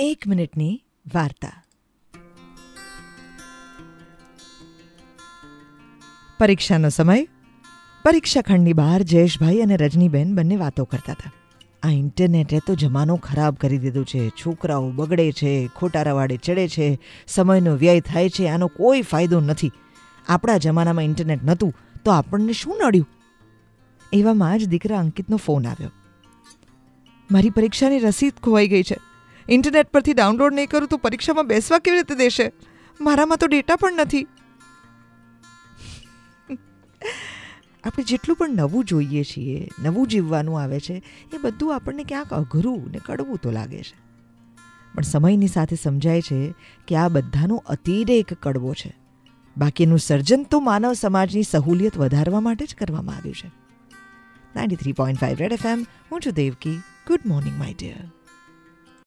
એક મિનિટની વાર્તા. પરીક્ષાનો સમય. પરીક્ષા ખંડની બહાર જયેશભાઈ અને રજનીબેન બંને વાતો કરતા હતા. આ ઇન્ટરનેટે તો જમાનો ખરાબ કરી દીધો છે. છોકરાઓ બગડે છે, ખોટા રવાડે ચડે છે, સમયનો વ્યય થાય છે, આનો કોઈ ફાયદો નથી. આપણા જમાનામાં ઇન્ટરનેટ નહોતું, તો આપણને શું નડ્યું? એવામાં જ દીકરા અંકિતનો ફોન આવ્યો. મારી પરીક્ષાની રસીદ ખોવાઈ ગઈ છે. ઇન્ટરનેટ પરથી ડાઉનલોડ નહીં કરું તો પરીક્ષામાં બેસવા કેવી રીતે દેશે? મારામાં તો ડેટા પણ નથી. આપણે જેટલું પણ નવું જોઈએ છીએ, નવું જીવવાનું આવે છે, એ બધું આપણને ક્યાંક અઘરું ને કડવું તો લાગે છે. પણ સમયની સાથે સમજાય છે કે આ બધાનો અતિરેક કડવો છે. બાકીનું સર્જન તો માનવ સમાજની સહુલિયત વધારવા માટે જ કરવામાં આવ્યું છે. Ninety three point five red FM હું છું Devaki. Good morning, my dear.